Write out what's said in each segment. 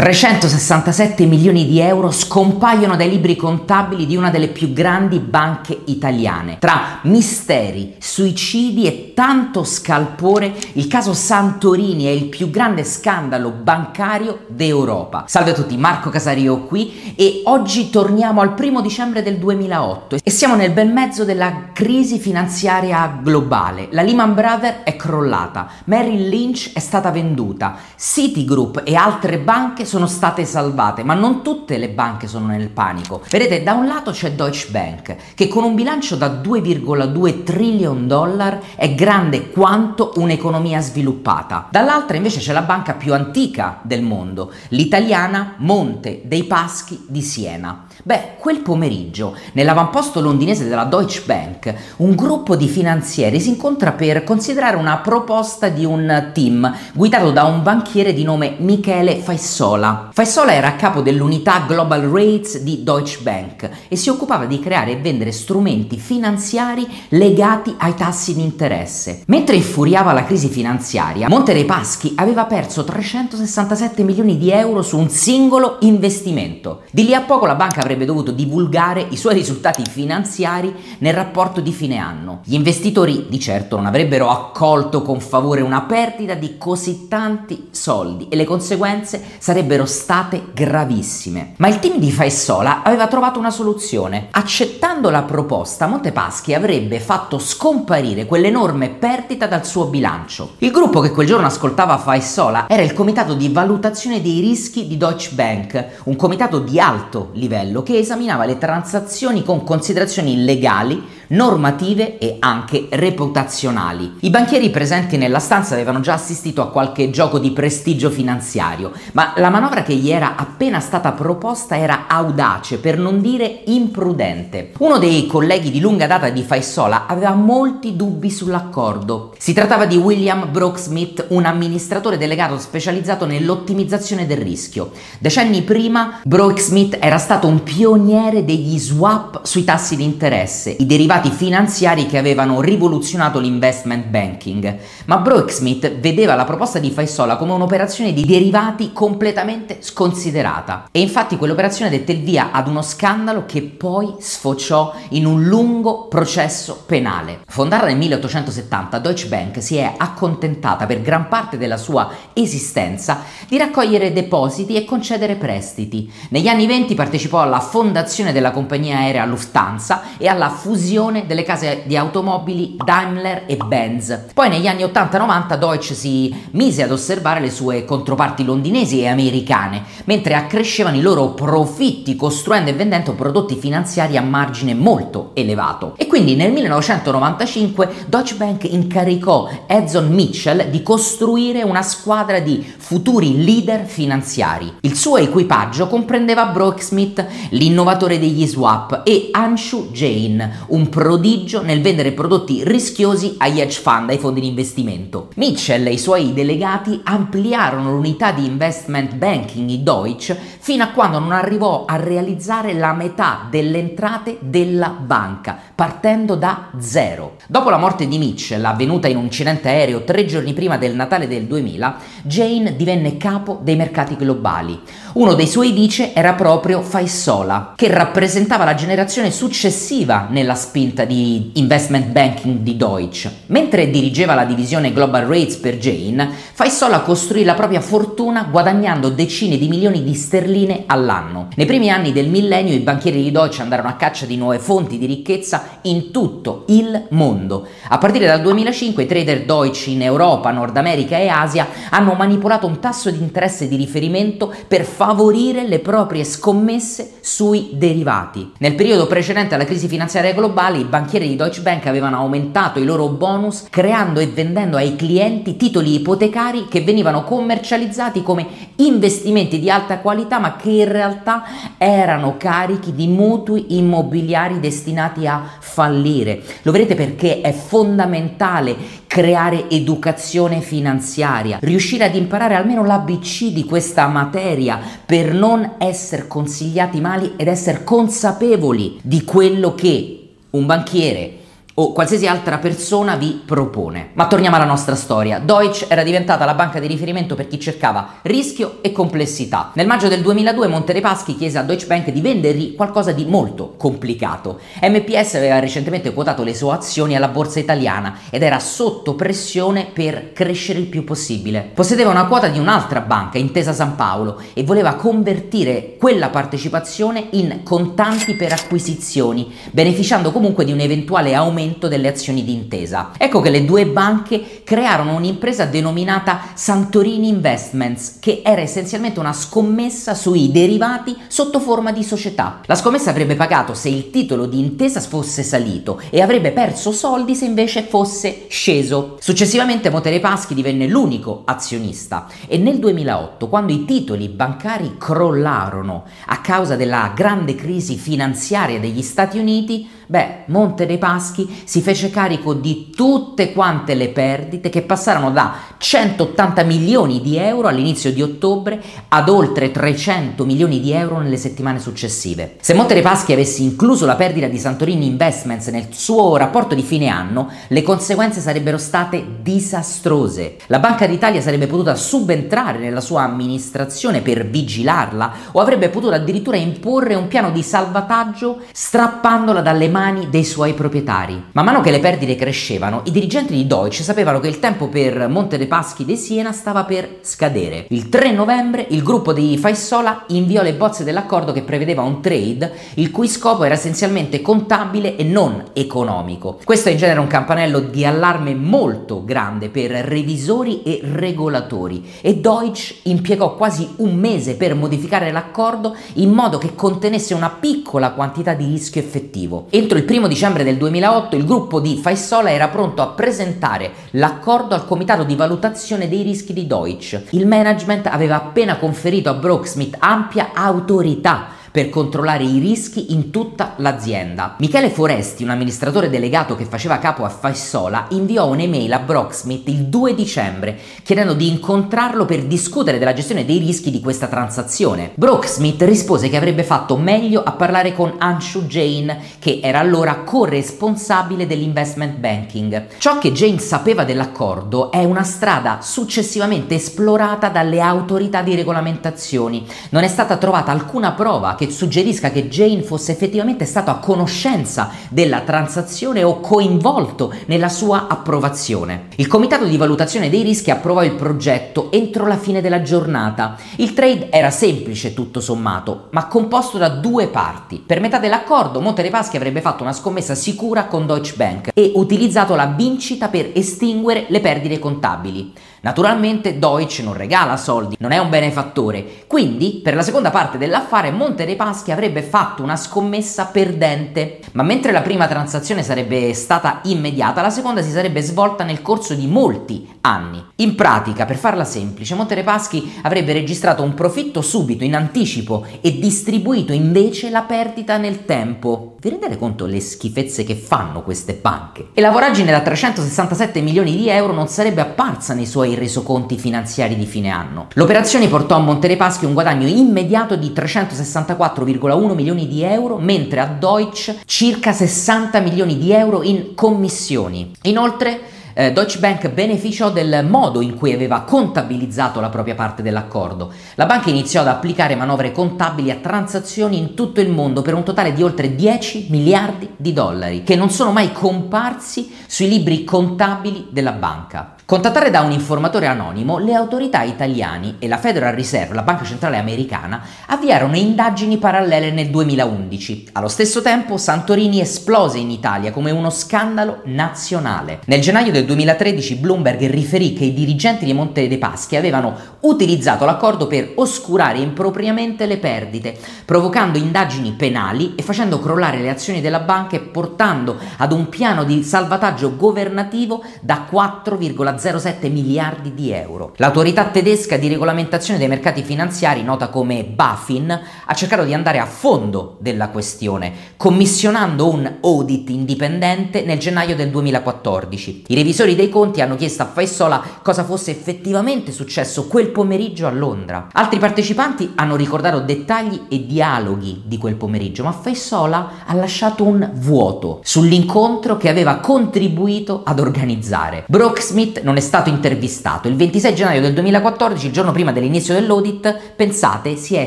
367 milioni di euro scompaiono dai libri contabili di una delle più grandi banche italiane. Tra misteri, suicidi e tanto scalpore, il caso Santorini è il più grande scandalo bancario d'Europa. Salve a tutti, Marco Casario qui e oggi torniamo al primo dicembre del 2008 e siamo nel bel mezzo della crisi finanziaria globale. La Lehman Brothers è crollata, Merrill Lynch è stata venduta, Citigroup e altre banche sono state salvate, ma non tutte le banche sono nel panico. Vedete, da un lato c'è Deutsche Bank, che con un bilancio da 2,2 trillion dollar è grande quanto un'economia sviluppata. Dall'altra invece c'è la banca più antica del mondo, l'italiana Monte dei Paschi di Siena. Beh, quel pomeriggio, nell'avamposto londinese della Deutsche Bank, un gruppo di finanzieri si incontra per considerare una proposta di un team guidato da un banchiere di nome Michele Faissola. Faissola era a capo dell'unità Global Rates di Deutsche Bank e si occupava di creare e vendere strumenti finanziari legati ai tassi di interesse. Mentre infuriava la crisi finanziaria, Monte dei Paschi aveva perso 367 milioni di euro su un singolo investimento. Di lì a poco la banca avrebbe dovuto divulgare i suoi risultati finanziari nel rapporto di fine anno. Gli investitori di certo non avrebbero accolto con favore una perdita di così tanti soldi e le conseguenze sarebbero state gravissime. Ma il team di Faissola aveva trovato una soluzione. Accettando la proposta, Montepaschi avrebbe fatto scomparire quell'enorme perdita dal suo bilancio. Il gruppo che quel giorno ascoltava Faissola era il Comitato di Valutazione dei Rischi di Deutsche Bank, un comitato di alto livello che esaminava le transazioni con considerazioni legali normative e anche reputazionali. I banchieri presenti nella stanza avevano già assistito a qualche gioco di prestigio finanziario, ma la manovra che gli era appena stata proposta era audace, per non dire imprudente. Uno dei colleghi di lunga data di Faisola aveva molti dubbi sull'accordo. Si trattava di William Brooksmith, un amministratore delegato specializzato nell'ottimizzazione del rischio. Decenni prima Brooksmith era stato un pioniere degli swap sui tassi di interesse, i derivati derivati finanziari che avevano rivoluzionato l'investment banking, ma Brooksmith vedeva la proposta di Faisola come un'operazione di derivati completamente sconsiderata e infatti quell'operazione dette il via ad uno scandalo che poi sfociò in un lungo processo penale. Fondata nel 1870, Deutsche Bank si è accontentata per gran parte della sua esistenza di raccogliere depositi e concedere prestiti. Negli anni 20 partecipò alla fondazione della compagnia aerea Lufthansa e alla fusione fusione delle case di automobili Daimler e Benz. Poi negli anni 80-90 Deutsche si mise ad osservare le sue controparti londinesi e americane, mentre accrescevano i loro profitti costruendo e vendendo prodotti finanziari a margine molto elevato. E quindi nel 1995 Deutsche Bank incaricò Edson Mitchell di costruire una squadra di futuri leader finanziari. Il suo equipaggio comprendeva Brooke Smith, l'innovatore degli swap, e Anshu Jain, un prodigio nel vendere prodotti rischiosi agli hedge fund, ai fondi di investimento. Mitchell e i suoi delegati ampliarono l'unità di investment banking in Deutsche fino a quando non arrivò a realizzare la metà delle entrate della banca, partendo da zero. Dopo la morte di Mitchell, avvenuta in un incidente aereo tre giorni prima del Natale del 2000, Jane divenne capo dei mercati globali. Uno dei suoi vice era proprio Faisola, che rappresentava la generazione successiva nella spinta spinta di investment banking di Deutsche. Mentre dirigeva la divisione Global Rates per Jane, Faisola costruì la propria fortuna guadagnando decine di milioni di sterline all'anno. Nei primi anni del millennio i banchieri di Deutsche andarono a caccia di nuove fonti di ricchezza in tutto il mondo. A partire dal 2005 i trader Deutsche in Europa, Nord America e Asia hanno manipolato un tasso di interesse di riferimento per favorire le proprie scommesse sui derivati. Nel periodo precedente alla crisi finanziaria globale i banchieri di Deutsche Bank avevano aumentato i loro bonus creando e vendendo ai clienti titoli ipotecari che venivano commercializzati come investimenti di alta qualità ma che in realtà erano carichi di mutui immobiliari destinati a fallire. Lo vedete perché è fondamentale creare educazione finanziaria, riuscire ad imparare almeno l'ABC di questa materia per non essere consigliati mali ed essere consapevoli di quello che un banchiere o qualsiasi altra persona vi propone. Ma torniamo alla nostra storia. Deutsche era diventata la banca di riferimento per chi cercava rischio e complessità. Nel maggio del 2002 Monte dei Paschi chiese a Deutsche Bank di vendergli qualcosa di molto complicato. MPS aveva recentemente quotato le sue azioni alla borsa italiana ed era sotto pressione per crescere il più possibile. Possedeva una quota di un'altra banca, Intesa San Paolo, e voleva convertire quella partecipazione in contanti per acquisizioni, beneficiando comunque di un eventuale aumento delle azioni di Intesa. Ecco che le due banche crearono un'impresa denominata Santorini Investments, che era essenzialmente una scommessa sui derivati sotto forma di società. La scommessa avrebbe pagato se il titolo di Intesa fosse salito e avrebbe perso soldi se invece fosse sceso. Successivamente Motere Paschi divenne l'unico azionista e nel 2008, quando i titoli bancari crollarono a causa della grande crisi finanziaria degli Stati Uniti, Beh, Monte dei Paschi si fece carico di tutte quante le perdite che passarono da 180 milioni di euro all'inizio di ottobre ad oltre 300 milioni di euro nelle settimane successive. Se Monte dei Paschi avesse incluso la perdita di Santorini Investments nel suo rapporto di fine anno, le conseguenze sarebbero state disastrose. La Banca d'Italia sarebbe potuta subentrare nella sua amministrazione per vigilarla o avrebbe potuto addirittura imporre un piano di salvataggio strappandola dalle mani mani dei suoi proprietari. Man mano che le perdite crescevano, i dirigenti di Deutsche sapevano che il tempo per Monte dei Paschi di Siena stava per scadere. Il 3 novembre il gruppo di Faisola inviò le bozze dell'accordo che prevedeva un trade il cui scopo era essenzialmente contabile e non economico. Questo è in genere un campanello di allarme molto grande per revisori e regolatori e Deutsche impiegò quasi un mese per modificare l'accordo in modo che contenesse una piccola quantità di rischio effettivo. E Entro il primo dicembre del 2008 il gruppo di Faisola era pronto a presentare l'accordo al comitato di valutazione dei rischi di Deutsche. Il management aveva appena conferito a Brooksmith ampia autorità per controllare i rischi in tutta l'azienda. Michele Foresti, un amministratore delegato che faceva capo a Faisola, inviò un'email a Brocksmith il 2 dicembre chiedendo di incontrarlo per discutere della gestione dei rischi di questa transazione. Brocksmith rispose che avrebbe fatto meglio a parlare con Anshu Jain, che era allora corresponsabile dell'investment banking. Ciò che Jain sapeva dell'accordo è una strada successivamente esplorata dalle autorità di regolamentazioni. Non è stata trovata alcuna prova che suggerisca che Jane fosse effettivamente stato a conoscenza della transazione o coinvolto nella sua approvazione. Il comitato di valutazione dei rischi approvò il progetto entro la fine della giornata. Il trade era semplice tutto sommato, ma composto da due parti. Per metà dell'accordo Monte dei Paschi avrebbe fatto una scommessa sicura con Deutsche Bank e utilizzato la vincita per estinguere le perdite contabili. Naturalmente Deutsche non regala soldi, non è un benefattore, quindi per la seconda parte dell'affare Monte dei Paschi avrebbe fatto una scommessa perdente, ma mentre la prima transazione sarebbe stata immediata, la seconda si sarebbe svolta nel corso di molti anni. In pratica, per farla semplice, Monte dei Paschi avrebbe registrato un profitto subito in anticipo e distribuito invece la perdita nel tempo. Vi rendete conto le schifezze che fanno queste banche? E la voragine da 367 milioni di euro non sarebbe apparsa nei suoi resoconti finanziari di fine anno. L'operazione portò a Monte dei Paschi un guadagno immediato di 364,1 milioni di euro, mentre a Deutsche circa 60 milioni di euro in commissioni. Inoltre, eh, Deutsche Bank beneficiò del modo in cui aveva contabilizzato la propria parte dell'accordo. La banca iniziò ad applicare manovre contabili a transazioni in tutto il mondo per un totale di oltre 10 miliardi di dollari, che non sono mai comparsi sui libri contabili della banca. Contattare da un informatore anonimo, le autorità italiane e la Federal Reserve, la banca centrale americana, avviarono indagini parallele nel 2011. Allo stesso tempo Santorini esplose in Italia come uno scandalo nazionale. Nel gennaio del 2013 Bloomberg riferì che i dirigenti di Monte dei Paschi avevano utilizzato l'accordo per oscurare impropriamente le perdite, provocando indagini penali e facendo crollare le azioni della banca e portando ad un piano di salvataggio governativo da 4,0 1,07 miliardi di euro. L'autorità tedesca di regolamentazione dei mercati finanziari, nota come BaFin, ha cercato di andare a fondo della questione, commissionando un audit indipendente nel gennaio del 2014. I revisori dei conti hanno chiesto a Faisola cosa fosse effettivamente successo quel pomeriggio a Londra. Altri partecipanti hanno ricordato dettagli e dialoghi di quel pomeriggio, ma Faisola ha lasciato un vuoto sull'incontro che aveva contribuito ad organizzare. Brooke Smith non è stato intervistato. Il 26 gennaio del 2014, il giorno prima dell'inizio dell'audit, pensate, si è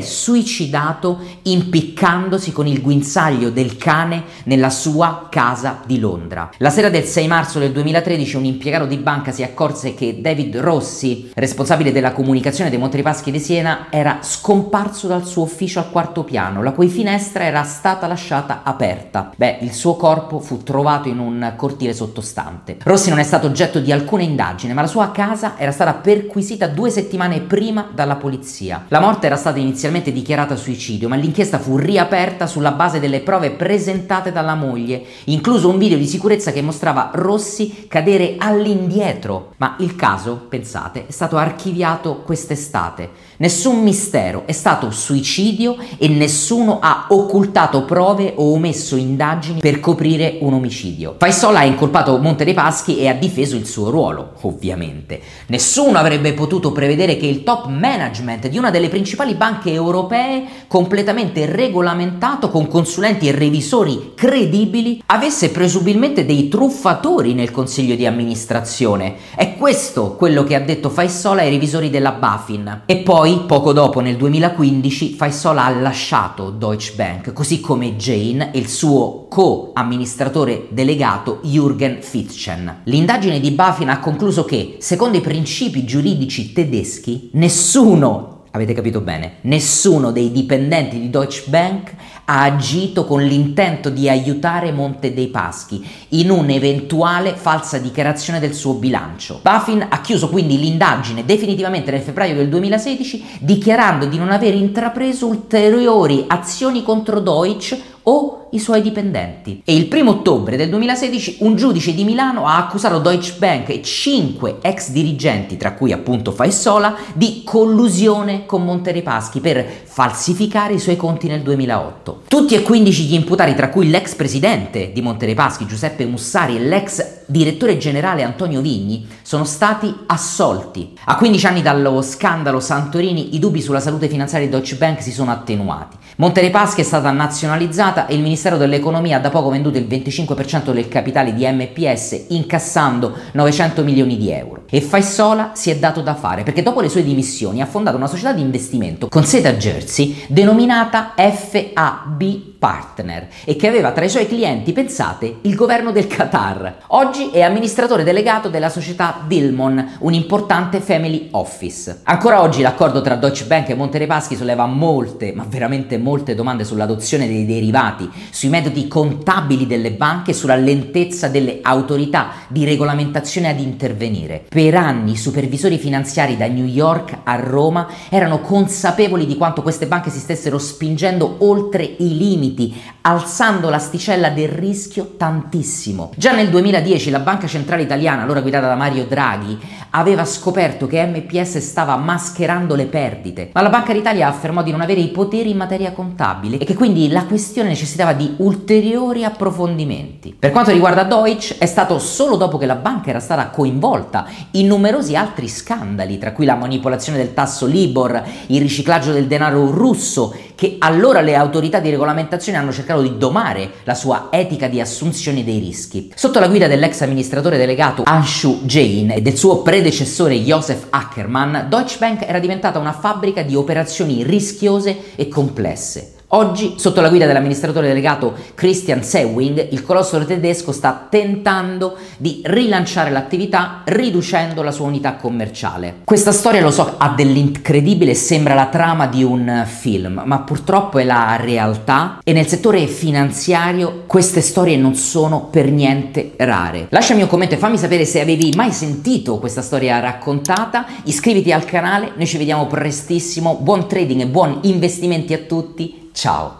suicidato impiccandosi con il guinzaglio del cane nella sua casa di Londra. La sera del 6 marzo del 2013 un impiegato di banca si accorse che David Rossi, responsabile della comunicazione dei Montrepaschi di Siena, era scomparso dal suo ufficio al quarto piano, la cui finestra era stata lasciata aperta. Beh, il suo corpo fu trovato in un cortile sottostante. Rossi non è stato oggetto di alcuna indagine, ma la sua casa era stata perquisita due settimane prima dalla polizia. La morte era stata inizialmente dichiarata suicidio, ma l'inchiesta fu riaperta sulla base delle prove presentate dalla moglie, incluso un video di sicurezza che mostrava Rossi cadere all'indietro. Ma il caso, pensate, è stato archiviato quest'estate. Nessun mistero, è stato suicidio e nessuno ha occultato prove o omesso indagini per coprire un omicidio. Faisola ha incolpato Monte dei Paschi e ha difeso il suo ruolo, ovviamente. Nessuno avrebbe potuto prevedere che il top management di una delle principali banche europee, completamente regolamentato con consulenti e revisori credibili, avesse presumibilmente dei truffatori nel consiglio di amministrazione. È questo quello che ha detto Faisola ai revisori della Bafin. E poi, poco dopo, nel 2015, Faisola ha lasciato Deutsche Bank, così come Jane e il suo co-amministratore delegato Jürgen Fitzchen. L'indagine di Bafin ha concluso che, secondo i principi giuridici tedeschi, nessuno Avete capito bene, nessuno dei dipendenti di Deutsche Bank ha agito con l'intento di aiutare Monte dei Paschi in un'eventuale falsa dichiarazione del suo bilancio. Buffin ha chiuso quindi l'indagine definitivamente nel febbraio del 2016 dichiarando di non aver intrapreso ulteriori azioni contro Deutsche o i suoi dipendenti. E il primo ottobre del 2016 un giudice di Milano ha accusato Deutsche Bank e cinque ex dirigenti, tra cui appunto Faessola, di collusione con Monte dei Paschi per falsificare i suoi conti nel 2008. Tutti e 15 gli imputati, tra cui l'ex presidente di Monte dei Paschi Giuseppe Mussari e l'ex direttore generale Antonio Vigni, sono stati assolti. A 15 anni dallo scandalo Santorini i dubbi sulla salute finanziaria di Deutsche Bank si sono attenuati. Monte dei Paschi è stata nazionalizzata e il Ministero dell'Economia ha da poco venduto il 25% del capitale di MPS incassando 900 milioni di euro. E Faisola si è dato da fare perché dopo le sue dimissioni ha fondato una società di investimento con sede a Jersey denominata FAB partner e che aveva tra i suoi clienti, pensate, il governo del Qatar. Oggi è amministratore delegato della società Dilmon, un importante family office. Ancora oggi l'accordo tra Deutsche Bank e Monte dei Paschi solleva molte, ma veramente molte domande sull'adozione dei derivati, sui metodi contabili delle banche e sulla lentezza delle autorità di regolamentazione ad intervenire. Per anni i supervisori finanziari da New York a Roma erano consapevoli di quanto queste banche si stessero spingendo oltre i limiti limiti, alzando l'asticella del rischio tantissimo. Già nel 2010 la Banca Centrale Italiana, allora guidata da Mario Draghi, aveva scoperto che MPS stava mascherando le perdite, ma la Banca d'Italia affermò di non avere i poteri in materia contabile e che quindi la questione necessitava di ulteriori approfondimenti. Per quanto riguarda Deutsche, è stato solo dopo che la banca era stata coinvolta in numerosi altri scandali, tra cui la manipolazione del tasso Libor, il riciclaggio del denaro russo, che allora le autorità di regolamentazione hanno cercato di domare la sua etica di assunzione dei rischi. Sotto la guida dell'ex amministratore delegato Anshu Jain e del suo predecessore Joseph Ackerman, Deutsche Bank era diventata una fabbrica di operazioni rischiose e complesse. Oggi, sotto la guida dell'amministratore delegato Christian Sewing, il colosso tedesco sta tentando di rilanciare l'attività riducendo la sua unità commerciale. Questa storia, lo so, ha dell'incredibile sembra la trama di un film, ma purtroppo è la realtà e nel settore finanziario queste storie non sono per niente rare. Lasciami un commento e fammi sapere se avevi mai sentito questa storia raccontata, iscriviti al canale, noi ci vediamo prestissimo, buon trading e buoni investimenti a tutti Ciao!